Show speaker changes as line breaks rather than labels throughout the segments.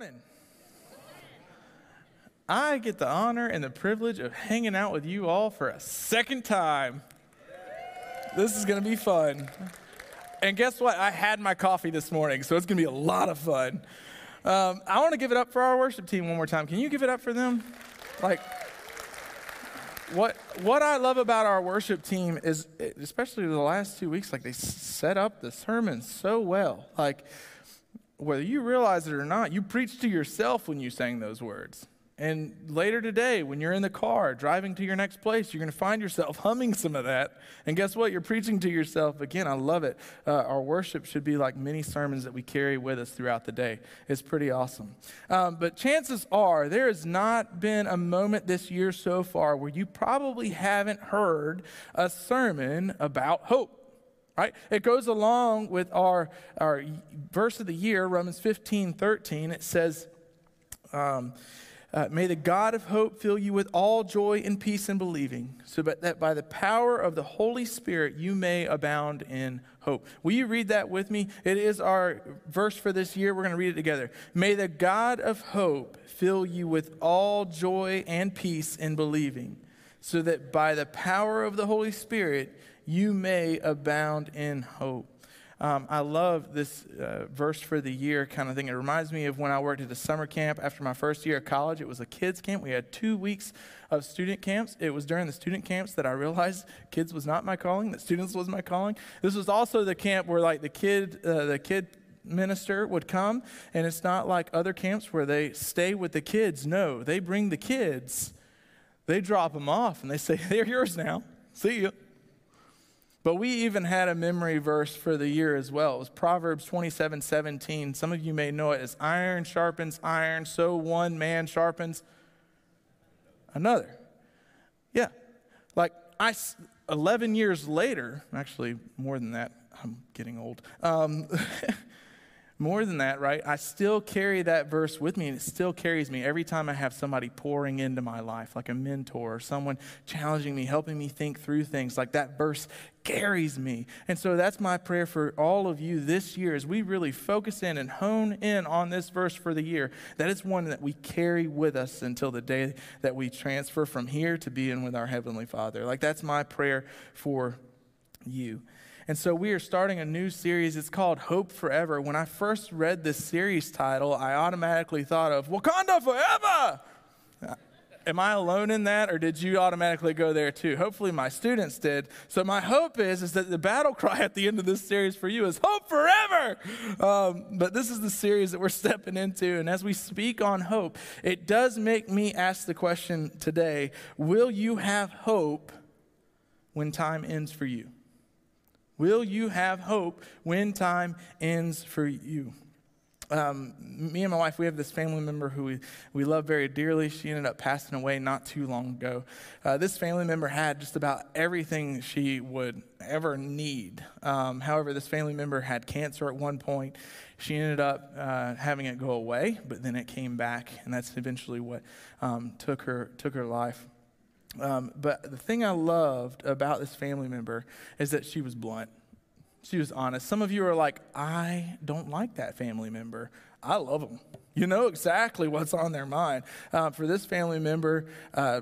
morning. I get the honor and the privilege of hanging out with you all for a second time. This is going to be fun. And guess what? I had my coffee this morning, so it's going to be a lot of fun. Um, I want to give it up for our worship team one more time. Can you give it up for them? Like, what what I love about our worship team is, especially the last two weeks, like they set up the sermon so well. Like, whether you realize it or not, you preached to yourself when you sang those words. And later today, when you're in the car driving to your next place, you're going to find yourself humming some of that. And guess what? You're preaching to yourself. Again, I love it. Uh, our worship should be like many sermons that we carry with us throughout the day. It's pretty awesome. Um, but chances are, there has not been a moment this year so far where you probably haven't heard a sermon about hope right? It goes along with our, our verse of the year, Romans 15, 13. It says, um, uh, may the God of hope fill you with all joy and peace in believing, so that by the power of the Holy Spirit you may abound in hope. Will you read that with me? It is our verse for this year. We're going to read it together. May the God of hope fill you with all joy and peace in believing, so that by the power of the Holy Spirit you may abound in hope. Um, I love this uh, verse for the year kind of thing. It reminds me of when I worked at a summer camp after my first year of college. It was a kids' camp. We had two weeks of student camps. It was during the student camps that I realized kids was not my calling, that students was my calling. This was also the camp where, like, the kid, uh, the kid minister would come, and it's not like other camps where they stay with the kids. No, they bring the kids, they drop them off, and they say, They're yours now. See you. But we even had a memory verse for the year as well. It was Proverbs 27 17. Some of you may know it as iron sharpens iron, so one man sharpens another. Yeah. Like I, 11 years later, actually more than that, I'm getting old. Um, More than that, right? I still carry that verse with me, and it still carries me every time I have somebody pouring into my life, like a mentor or someone challenging me, helping me think through things. Like that verse carries me. And so that's my prayer for all of you this year as we really focus in and hone in on this verse for the year. That is one that we carry with us until the day that we transfer from here to being with our Heavenly Father. Like that's my prayer for you. And so we are starting a new series. It's called Hope Forever. When I first read this series title, I automatically thought of Wakanda Forever. Am I alone in that, or did you automatically go there too? Hopefully, my students did. So my hope is is that the battle cry at the end of this series for you is hope forever. Um, but this is the series that we're stepping into, and as we speak on hope, it does make me ask the question today: Will you have hope when time ends for you? Will you have hope when time ends for you? Um, me and my wife, we have this family member who we, we love very dearly. She ended up passing away not too long ago. Uh, this family member had just about everything she would ever need. Um, however, this family member had cancer at one point. She ended up uh, having it go away, but then it came back, and that's eventually what um, took her took her life. Um, but the thing I loved about this family member is that she was blunt. She was honest. Some of you are like, I don't like that family member. I love them. You know exactly what's on their mind. Uh, for this family member, uh,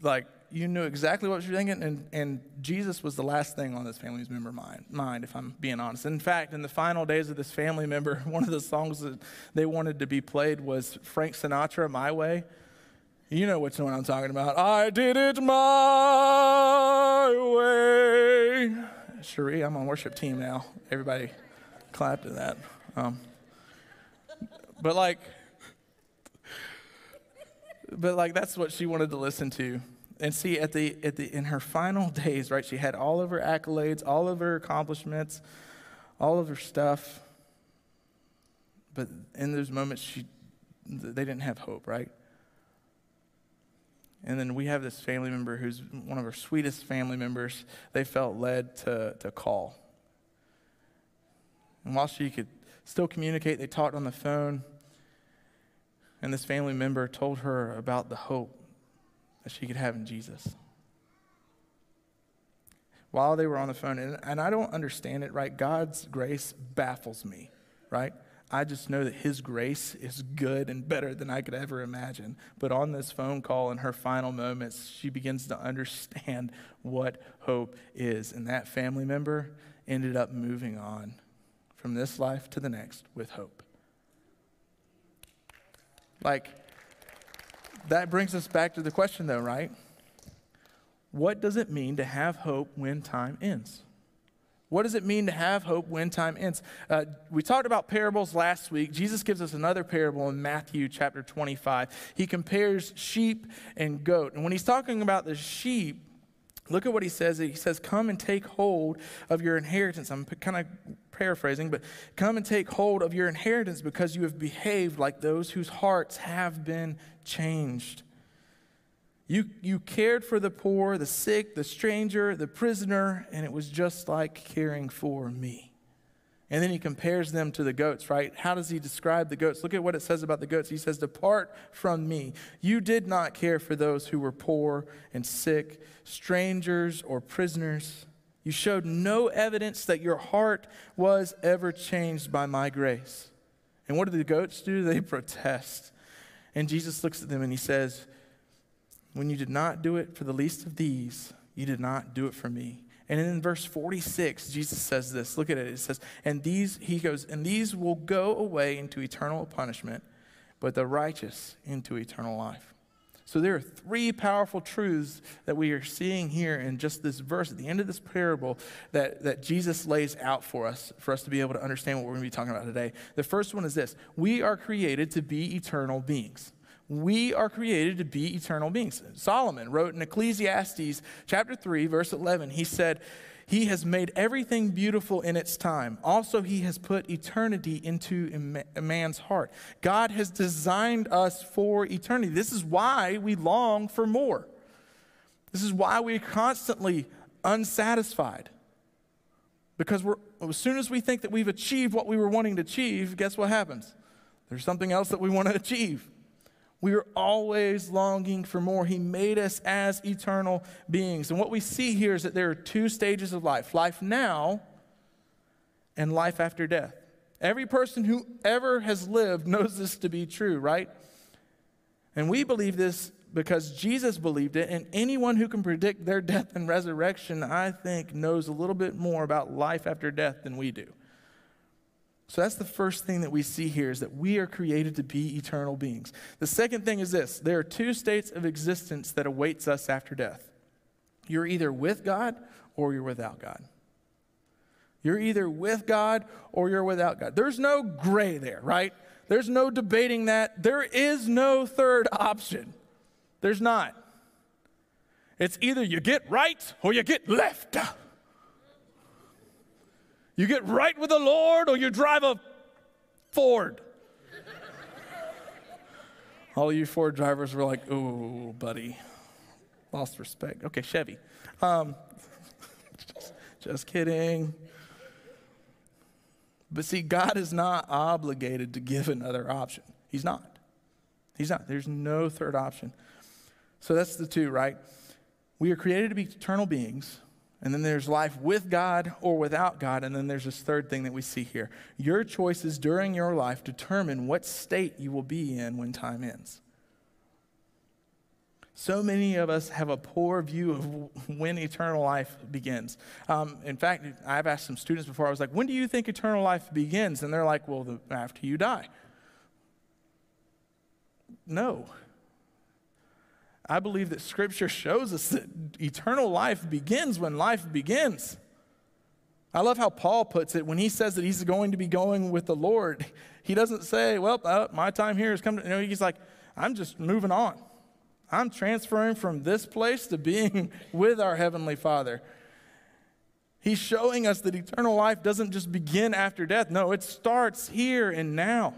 like, you knew exactly what was thinking, and, and Jesus was the last thing on this family member mind, mind, if I'm being honest. In fact, in the final days of this family member, one of the songs that they wanted to be played was Frank Sinatra, My Way. You know which one I'm talking about. I did it my way. Cherie, I'm on worship team now. Everybody clapped to that. Um, but like, but like that's what she wanted to listen to. And see, at the at the in her final days, right? She had all of her accolades, all of her accomplishments, all of her stuff. But in those moments, she they didn't have hope, right? And then we have this family member who's one of our sweetest family members, they felt led to, to call. And while she could still communicate, they talked on the phone. And this family member told her about the hope that she could have in Jesus. While they were on the phone, and, and I don't understand it, right? God's grace baffles me, right? I just know that His grace is good and better than I could ever imagine. But on this phone call, in her final moments, she begins to understand what hope is. And that family member ended up moving on from this life to the next with hope. Like, that brings us back to the question, though, right? What does it mean to have hope when time ends? What does it mean to have hope when time ends? Uh, we talked about parables last week. Jesus gives us another parable in Matthew chapter 25. He compares sheep and goat. And when he's talking about the sheep, look at what he says. He says, Come and take hold of your inheritance. I'm kind of paraphrasing, but come and take hold of your inheritance because you have behaved like those whose hearts have been changed. You, you cared for the poor, the sick, the stranger, the prisoner, and it was just like caring for me. And then he compares them to the goats, right? How does he describe the goats? Look at what it says about the goats. He says, Depart from me. You did not care for those who were poor and sick, strangers or prisoners. You showed no evidence that your heart was ever changed by my grace. And what do the goats do? They protest. And Jesus looks at them and he says, when you did not do it for the least of these, you did not do it for me. And in verse 46, Jesus says this. Look at it. It says, And these, he goes, and these will go away into eternal punishment, but the righteous into eternal life. So there are three powerful truths that we are seeing here in just this verse at the end of this parable that, that Jesus lays out for us, for us to be able to understand what we're going to be talking about today. The first one is this we are created to be eternal beings we are created to be eternal beings. Solomon wrote in Ecclesiastes chapter 3, verse 11, he said, He has made everything beautiful in its time. Also, He has put eternity into a man's heart. God has designed us for eternity. This is why we long for more. This is why we're constantly unsatisfied. Because we're, as soon as we think that we've achieved what we were wanting to achieve, guess what happens? There's something else that we want to achieve. We are always longing for more. He made us as eternal beings. And what we see here is that there are two stages of life life now and life after death. Every person who ever has lived knows this to be true, right? And we believe this because Jesus believed it, and anyone who can predict their death and resurrection, I think, knows a little bit more about life after death than we do. That's the first thing that we see here is that we are created to be eternal beings. The second thing is this there are two states of existence that awaits us after death. You're either with God or you're without God. You're either with God or you're without God. There's no gray there, right? There's no debating that. There is no third option. There's not. It's either you get right or you get left. You get right with the Lord or you drive a Ford. All you Ford drivers were like, oh, buddy, lost respect. Okay, Chevy. Um, just, just kidding. But see, God is not obligated to give another option. He's not. He's not. There's no third option. So that's the two, right? We are created to be eternal beings and then there's life with God or without God. And then there's this third thing that we see here. Your choices during your life determine what state you will be in when time ends. So many of us have a poor view of when eternal life begins. Um, in fact, I've asked some students before, I was like, when do you think eternal life begins? And they're like, well, the, after you die. No. I believe that Scripture shows us that eternal life begins when life begins. I love how Paul puts it when he says that he's going to be going with the Lord. He doesn't say, Well, uh, my time here has come. You know, he's like, I'm just moving on. I'm transferring from this place to being with our Heavenly Father. He's showing us that eternal life doesn't just begin after death. No, it starts here and now.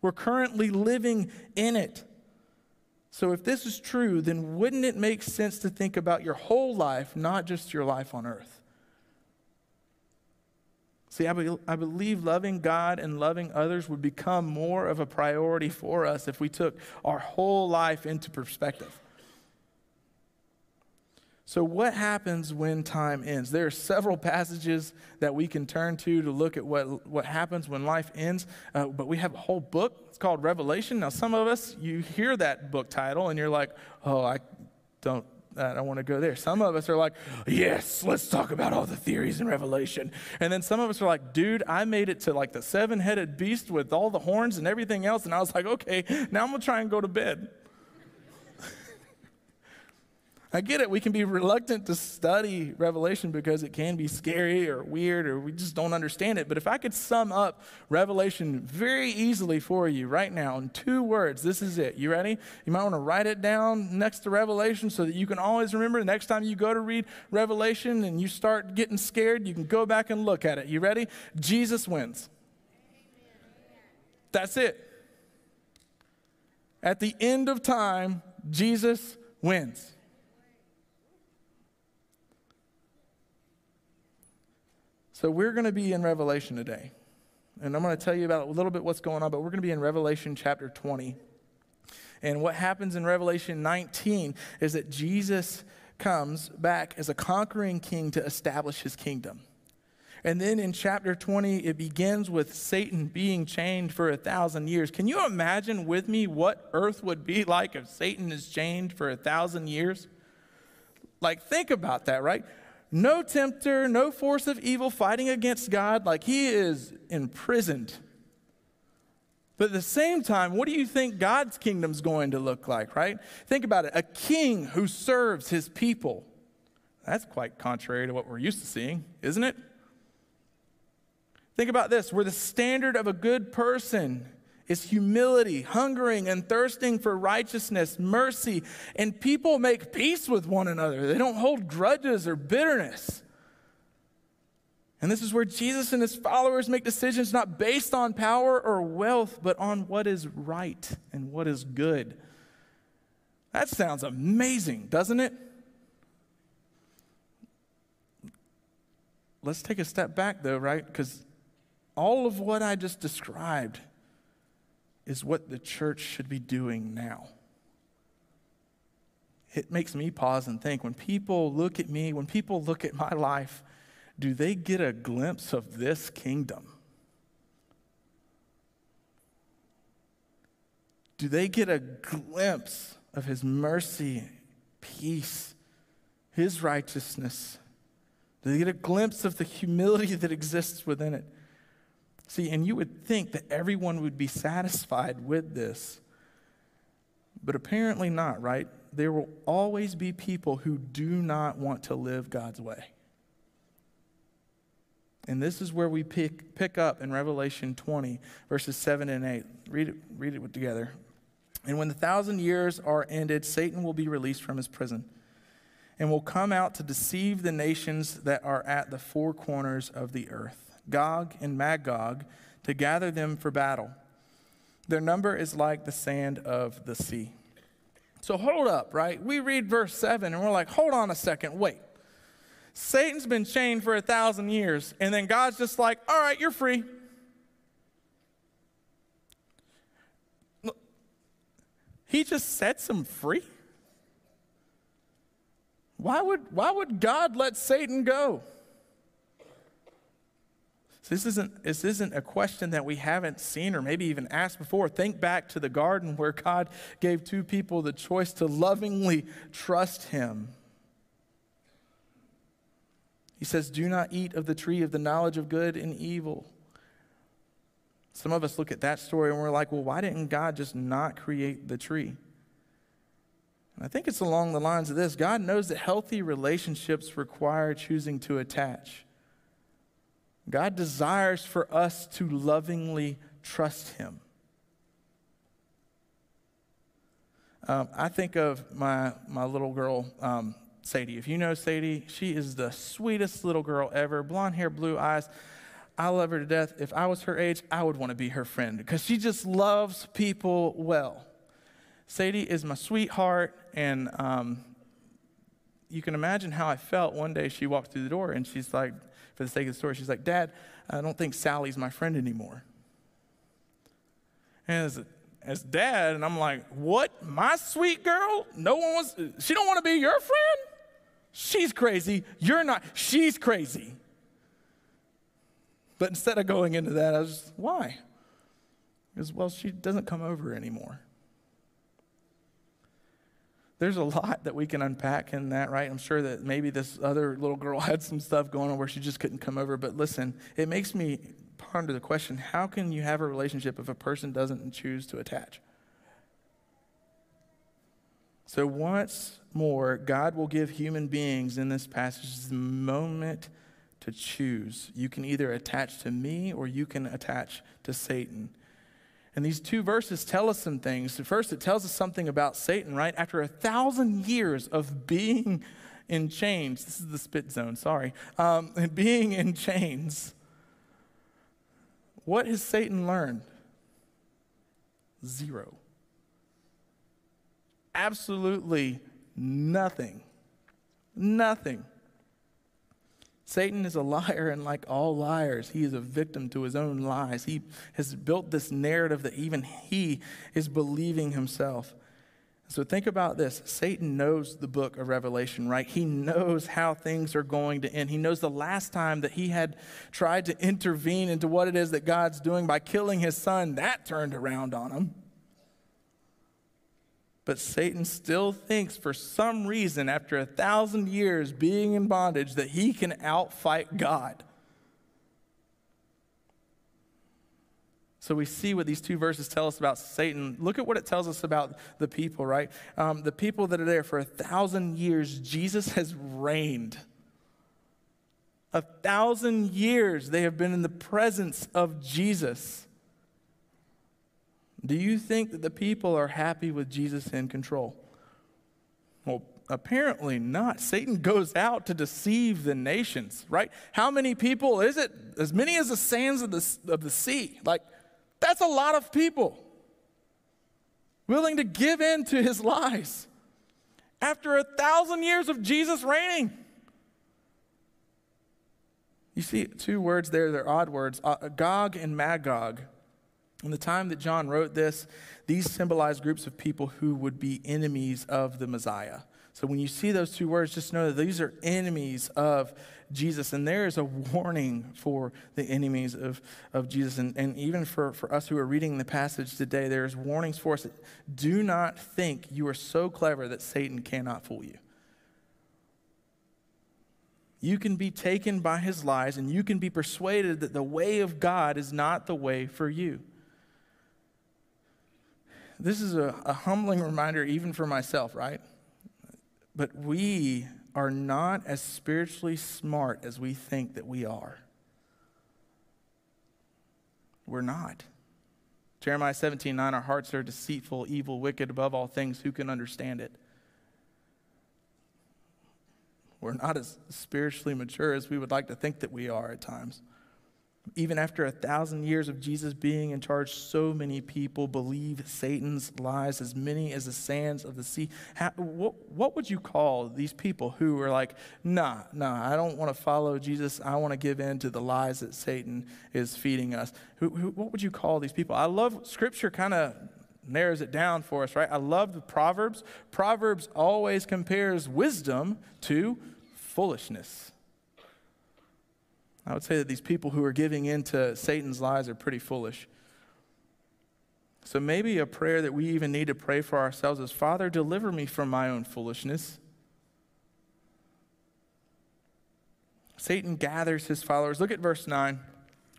We're currently living in it. So, if this is true, then wouldn't it make sense to think about your whole life, not just your life on earth? See, I, be, I believe loving God and loving others would become more of a priority for us if we took our whole life into perspective. So, what happens when time ends? There are several passages that we can turn to to look at what, what happens when life ends, uh, but we have a whole book. It's called Revelation. Now, some of us, you hear that book title and you're like, oh, I don't. I don't want to go there. Some of us are like, yes, let's talk about all the theories in Revelation. And then some of us are like, dude, I made it to like the seven headed beast with all the horns and everything else. And I was like, okay, now I'm going to try and go to bed. I get it. We can be reluctant to study Revelation because it can be scary or weird or we just don't understand it. But if I could sum up Revelation very easily for you right now in two words, this is it. You ready? You might want to write it down next to Revelation so that you can always remember the next time you go to read Revelation and you start getting scared, you can go back and look at it. You ready? Jesus wins. That's it. At the end of time, Jesus wins. So we're going to be in Revelation today. And I'm going to tell you about a little bit what's going on, but we're going to be in Revelation chapter 20. And what happens in Revelation 19 is that Jesus comes back as a conquering king to establish his kingdom. And then in chapter 20, it begins with Satan being chained for a thousand years. Can you imagine with me what earth would be like if Satan is chained for a thousand years? Like, think about that, right? No tempter, no force of evil fighting against God, like he is imprisoned. But at the same time, what do you think God's kingdom's going to look like, right? Think about it a king who serves his people. That's quite contrary to what we're used to seeing, isn't it? Think about this where the standard of a good person is humility, hungering and thirsting for righteousness, mercy, and people make peace with one another. They don't hold grudges or bitterness. And this is where Jesus and his followers make decisions not based on power or wealth, but on what is right and what is good. That sounds amazing, doesn't it? Let's take a step back, though, right? Because all of what I just described is what the church should be doing now. It makes me pause and think when people look at me, when people look at my life, do they get a glimpse of this kingdom? Do they get a glimpse of his mercy, peace, his righteousness? Do they get a glimpse of the humility that exists within it? See, and you would think that everyone would be satisfied with this, but apparently not, right? There will always be people who do not want to live God's way. And this is where we pick, pick up in Revelation 20, verses 7 and 8. Read it, read it together. And when the thousand years are ended, Satan will be released from his prison and will come out to deceive the nations that are at the four corners of the earth Gog and Magog, to gather them for battle. Their number is like the sand of the sea. So hold up, right? We read verse 7 and we're like, hold on a second, wait. Satan's been chained for a thousand years, and then God's just like, all right, you're free. He just sets him free? Why would, why would God let Satan go? This isn't, this isn't a question that we haven't seen or maybe even asked before. Think back to the garden where God gave two people the choice to lovingly trust Him. He says, Do not eat of the tree of the knowledge of good and evil. Some of us look at that story and we're like, well, why didn't God just not create the tree? And I think it's along the lines of this God knows that healthy relationships require choosing to attach. God desires for us to lovingly trust Him. Um, I think of my, my little girl, um, Sadie. If you know Sadie, she is the sweetest little girl ever. Blonde hair, blue eyes. I love her to death. If I was her age, I would want to be her friend because she just loves people well. Sadie is my sweetheart, and um, you can imagine how I felt one day she walked through the door and she's like, for the sake of the story, she's like, Dad, I don't think Sally's my friend anymore. And as, as dad, and I'm like, what? My sweet girl? No one wants, she don't want to be your friend? She's crazy. You're not. She's crazy. But instead of going into that, I was why? Because, well, she doesn't come over anymore. There's a lot that we can unpack in that, right? I'm sure that maybe this other little girl had some stuff going on where she just couldn't come over. But listen, it makes me ponder the question how can you have a relationship if a person doesn't choose to attach? So, once more, God will give human beings in this passage the moment to choose. You can either attach to me or you can attach to Satan. And these two verses tell us some things. First, it tells us something about Satan, right? After a thousand years of being in chains, this is the spit zone, sorry, um, being in chains, what has Satan learned? Zero. Absolutely nothing. Nothing. Satan is a liar, and like all liars, he is a victim to his own lies. He has built this narrative that even he is believing himself. So think about this Satan knows the book of Revelation, right? He knows how things are going to end. He knows the last time that he had tried to intervene into what it is that God's doing by killing his son, that turned around on him. But Satan still thinks, for some reason, after a thousand years being in bondage, that he can outfight God. So we see what these two verses tell us about Satan. Look at what it tells us about the people, right? Um, the people that are there for a thousand years, Jesus has reigned. A thousand years they have been in the presence of Jesus. Do you think that the people are happy with Jesus in control? Well, apparently not. Satan goes out to deceive the nations, right? How many people is it? As many as the sands of the, of the sea. Like, that's a lot of people willing to give in to his lies after a thousand years of Jesus reigning. You see two words there, they're odd words uh, Gog and Magog. In the time that John wrote this, these symbolize groups of people who would be enemies of the Messiah. So when you see those two words, just know that these are enemies of Jesus. And there is a warning for the enemies of, of Jesus. And, and even for, for us who are reading the passage today, there's warnings for us. Do not think you are so clever that Satan cannot fool you. You can be taken by his lies and you can be persuaded that the way of God is not the way for you this is a, a humbling reminder, even for myself, right? But we are not as spiritually smart as we think that we are. We're not. Jeremiah 17, 9, our hearts are deceitful, evil, wicked above all things. Who can understand it? We're not as spiritually mature as we would like to think that we are at times. Even after a thousand years of Jesus being in charge, so many people believe Satan's lies, as many as the sands of the sea. How, what, what would you call these people who are like, nah, nah, I don't want to follow Jesus. I want to give in to the lies that Satan is feeding us? Who, who, what would you call these people? I love scripture kind of narrows it down for us, right? I love the Proverbs. Proverbs always compares wisdom to foolishness. I would say that these people who are giving in to Satan's lies are pretty foolish. So maybe a prayer that we even need to pray for ourselves is Father, deliver me from my own foolishness. Satan gathers his followers. Look at verse 9.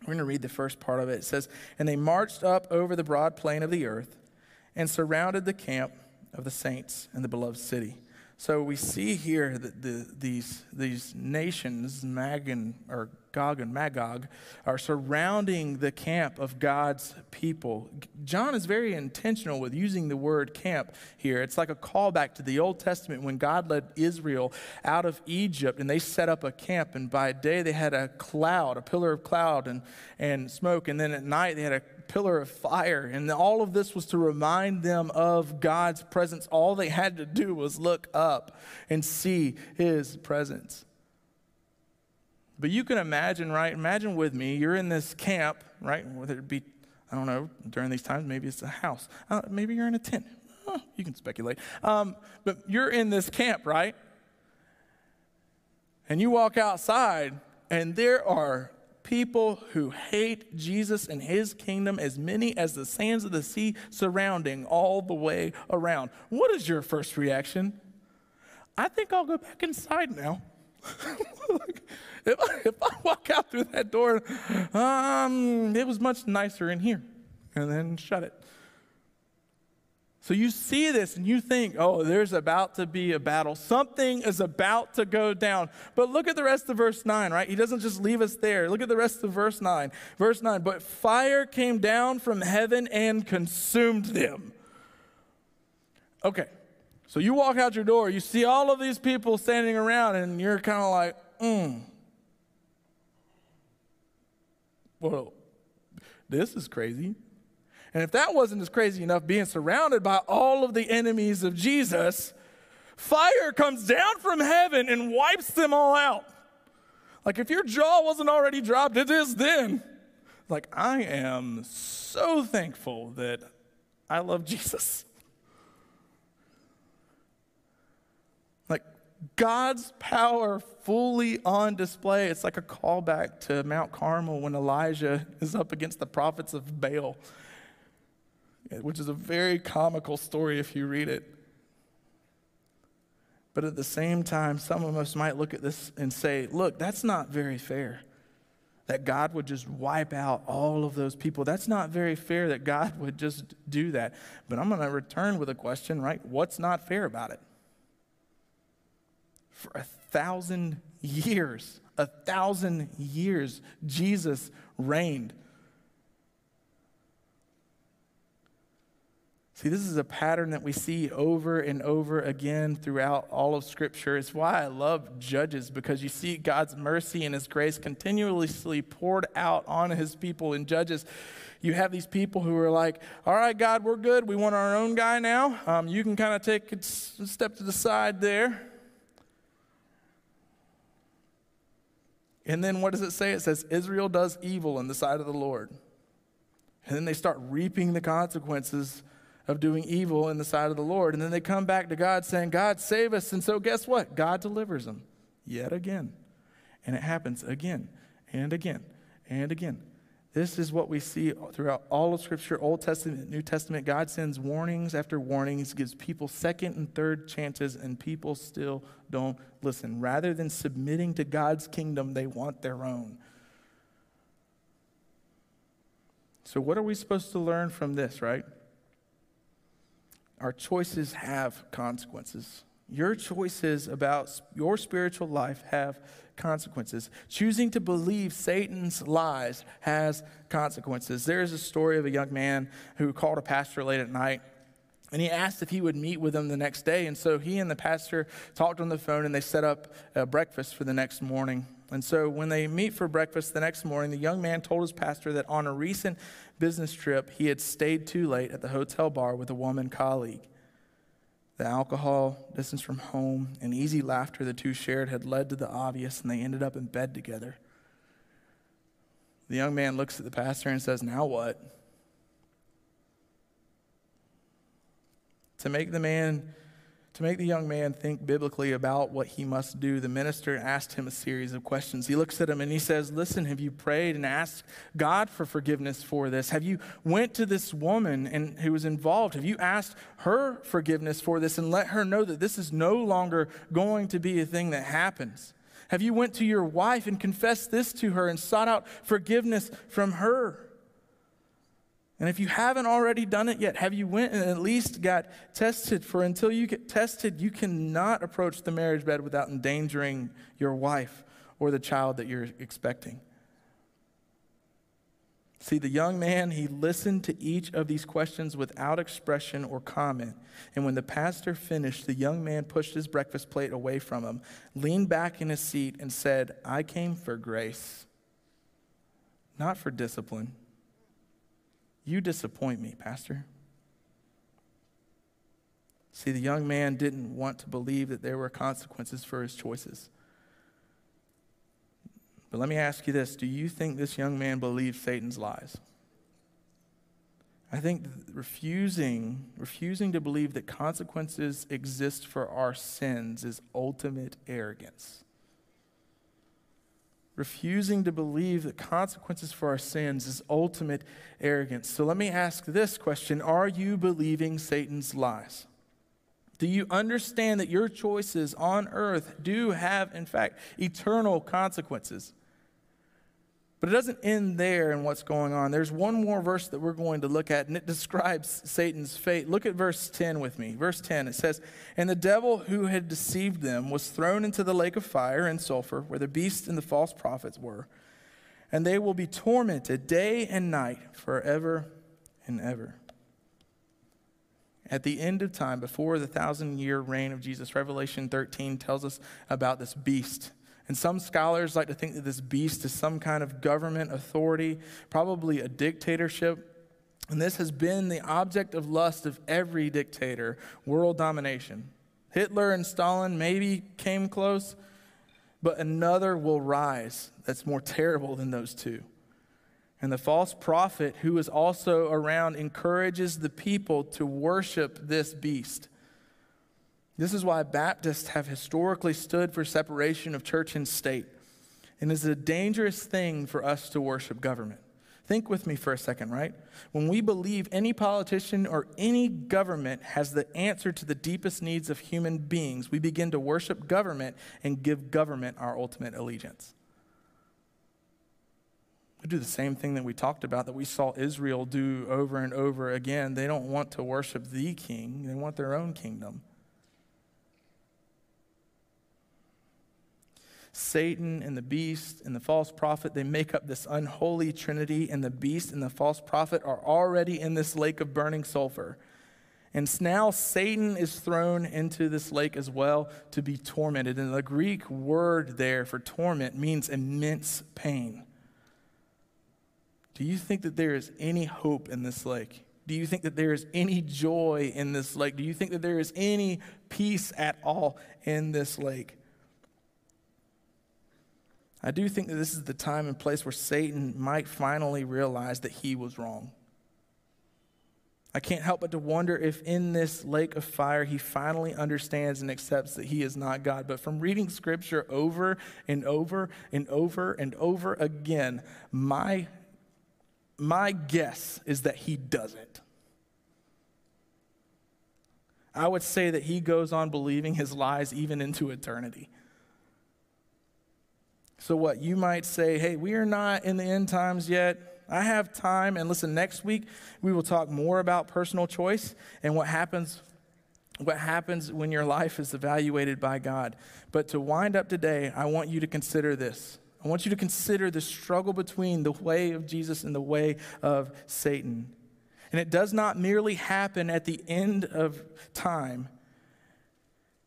We're going to read the first part of it. It says, And they marched up over the broad plain of the earth and surrounded the camp of the saints in the beloved city. So we see here that the, these, these nations, Magan, or Gog and Magog, are surrounding the camp of God's people. John is very intentional with using the word camp here. It's like a callback to the Old Testament when God led Israel out of Egypt and they set up a camp. And by day they had a cloud, a pillar of cloud and, and smoke. And then at night they had a pillar of fire. And all of this was to remind them of God's presence. All they had to do was look up and see his presence. But you can imagine, right? Imagine with me, you're in this camp, right? Whether it be, I don't know, during these times, maybe it's a house. Uh, maybe you're in a tent. You can speculate. Um, but you're in this camp, right? And you walk outside, and there are people who hate Jesus and his kingdom as many as the sands of the sea surrounding all the way around. What is your first reaction? I think I'll go back inside now. if, I, if I walk out through that door, um, it was much nicer in here, and then shut it. So you see this and you think, oh, there's about to be a battle. Something is about to go down. But look at the rest of verse 9, right? He doesn't just leave us there. Look at the rest of verse 9. Verse 9, but fire came down from heaven and consumed them. Okay, so you walk out your door, you see all of these people standing around, and you're kind of like, hmm. Well, this is crazy. And if that wasn't as crazy enough, being surrounded by all of the enemies of Jesus, fire comes down from heaven and wipes them all out. Like if your jaw wasn't already dropped, it is then. Like I am so thankful that I love Jesus. Like God's power fully on display. It's like a callback to Mount Carmel when Elijah is up against the prophets of Baal which is a very comical story if you read it. But at the same time, some of us might look at this and say, look, that's not very fair. That God would just wipe out all of those people. That's not very fair that God would just do that. But I'm going to return with a question, right? What's not fair about it? For a thousand years, a thousand years, Jesus reigned. See, this is a pattern that we see over and over again throughout all of Scripture. It's why I love Judges, because you see God's mercy and His grace continuously poured out on His people in Judges. You have these people who are like, all right, God, we're good. We want our own guy now. Um, you can kind of take a step to the side there. And then what does it say? It says, Israel does evil in the sight of the Lord. And then they start reaping the consequences of doing evil in the sight of the Lord. And then they come back to God saying, God, save us. And so, guess what? God delivers them yet again. And it happens again and again and again. This is what we see throughout all of Scripture, Old Testament, New Testament. God sends warnings after warnings, gives people second and third chances, and people still don't listen. Rather than submitting to God's kingdom, they want their own. So, what are we supposed to learn from this, right? Our choices have consequences. Your choices about your spiritual life have consequences. Choosing to believe Satan's lies has consequences. There is a story of a young man who called a pastor late at night. And he asked if he would meet with him the next day. And so he and the pastor talked on the phone and they set up a breakfast for the next morning. And so when they meet for breakfast the next morning, the young man told his pastor that on a recent business trip, he had stayed too late at the hotel bar with a woman colleague. The alcohol, distance from home, and easy laughter the two shared had led to the obvious, and they ended up in bed together. The young man looks at the pastor and says, Now what? To make the man to make the young man think biblically about what he must do, the minister asked him a series of questions. He looks at him and he says, "Listen, have you prayed and asked God for forgiveness for this? Have you went to this woman and who was involved? Have you asked her forgiveness for this and let her know that this is no longer going to be a thing that happens? Have you went to your wife and confessed this to her and sought out forgiveness from her?" And if you haven't already done it yet, have you went and at least got tested for until you get tested, you cannot approach the marriage bed without endangering your wife or the child that you're expecting. See, the young man, he listened to each of these questions without expression or comment. And when the pastor finished, the young man pushed his breakfast plate away from him, leaned back in his seat, and said, I came for grace, not for discipline. You disappoint me, Pastor. See, the young man didn't want to believe that there were consequences for his choices. But let me ask you this do you think this young man believed Satan's lies? I think refusing, refusing to believe that consequences exist for our sins is ultimate arrogance. Refusing to believe the consequences for our sins is ultimate arrogance. So let me ask this question Are you believing Satan's lies? Do you understand that your choices on earth do have, in fact, eternal consequences? But it doesn't end there in what's going on. There's one more verse that we're going to look at, and it describes Satan's fate. Look at verse 10 with me. Verse 10, it says, And the devil who had deceived them was thrown into the lake of fire and sulfur, where the beast and the false prophets were. And they will be tormented day and night forever and ever. At the end of time, before the thousand year reign of Jesus, Revelation 13 tells us about this beast. And some scholars like to think that this beast is some kind of government authority, probably a dictatorship. And this has been the object of lust of every dictator world domination. Hitler and Stalin maybe came close, but another will rise that's more terrible than those two. And the false prophet, who is also around, encourages the people to worship this beast. This is why Baptists have historically stood for separation of church and state. And it's a dangerous thing for us to worship government. Think with me for a second, right? When we believe any politician or any government has the answer to the deepest needs of human beings, we begin to worship government and give government our ultimate allegiance. We do the same thing that we talked about that we saw Israel do over and over again. They don't want to worship the king, they want their own kingdom. Satan and the beast and the false prophet, they make up this unholy trinity, and the beast and the false prophet are already in this lake of burning sulfur. And now Satan is thrown into this lake as well to be tormented. And the Greek word there for torment means immense pain. Do you think that there is any hope in this lake? Do you think that there is any joy in this lake? Do you think that there is any peace at all in this lake? I do think that this is the time and place where Satan might finally realize that he was wrong. I can't help but to wonder if in this lake of fire he finally understands and accepts that he is not God. But from reading scripture over and over and over and over again, my my guess is that he doesn't. I would say that he goes on believing his lies even into eternity. So, what you might say, hey, we are not in the end times yet. I have time. And listen, next week we will talk more about personal choice and what happens. What happens when your life is evaluated by God. But to wind up today, I want you to consider this. I want you to consider the struggle between the way of Jesus and the way of Satan. And it does not merely happen at the end of time,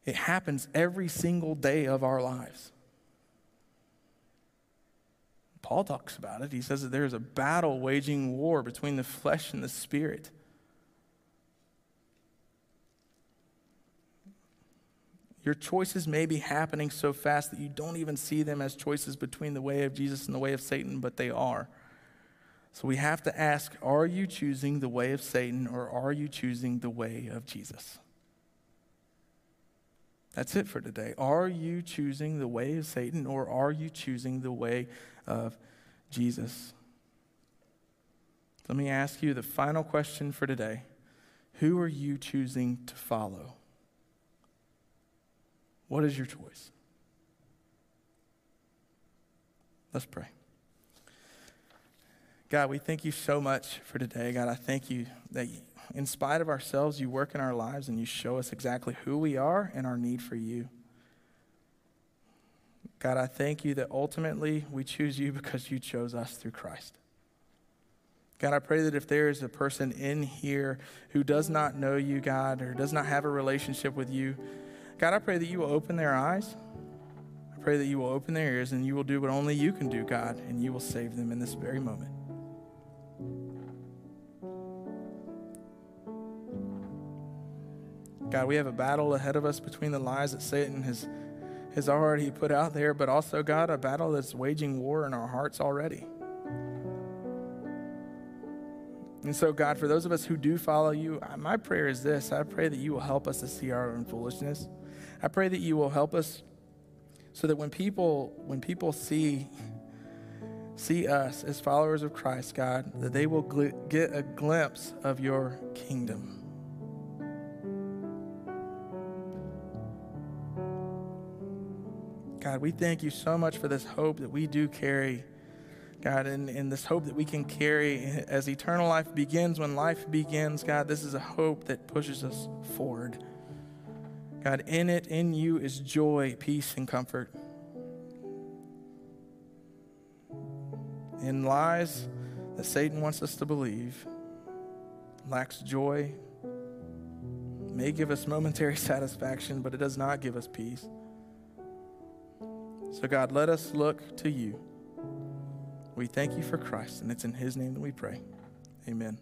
it happens every single day of our lives. Paul talks about it. He says that there is a battle waging war between the flesh and the spirit. Your choices may be happening so fast that you don't even see them as choices between the way of Jesus and the way of Satan, but they are. So we have to ask are you choosing the way of Satan or are you choosing the way of Jesus? That's it for today. Are you choosing the way of Satan or are you choosing the way of Jesus? Let me ask you the final question for today Who are you choosing to follow? What is your choice? Let's pray. God, we thank you so much for today. God, I thank you that in spite of ourselves, you work in our lives and you show us exactly who we are and our need for you. God, I thank you that ultimately we choose you because you chose us through Christ. God, I pray that if there is a person in here who does not know you, God, or does not have a relationship with you, God, I pray that you will open their eyes. I pray that you will open their ears and you will do what only you can do, God, and you will save them in this very moment. God, we have a battle ahead of us between the lies that Satan has, has already put out there, but also, God, a battle that's waging war in our hearts already. And so, God, for those of us who do follow you, my prayer is this I pray that you will help us to see our own foolishness. I pray that you will help us so that when people when people see see us as followers of Christ, God, that they will gl- get a glimpse of your kingdom. God, we thank you so much for this hope that we do carry. God, and, and this hope that we can carry as eternal life begins when life begins, God, this is a hope that pushes us forward. God, in it, in you, is joy, peace, and comfort. In lies that Satan wants us to believe, lacks joy, may give us momentary satisfaction, but it does not give us peace. So, God, let us look to you. We thank you for Christ, and it's in his name that we pray. Amen.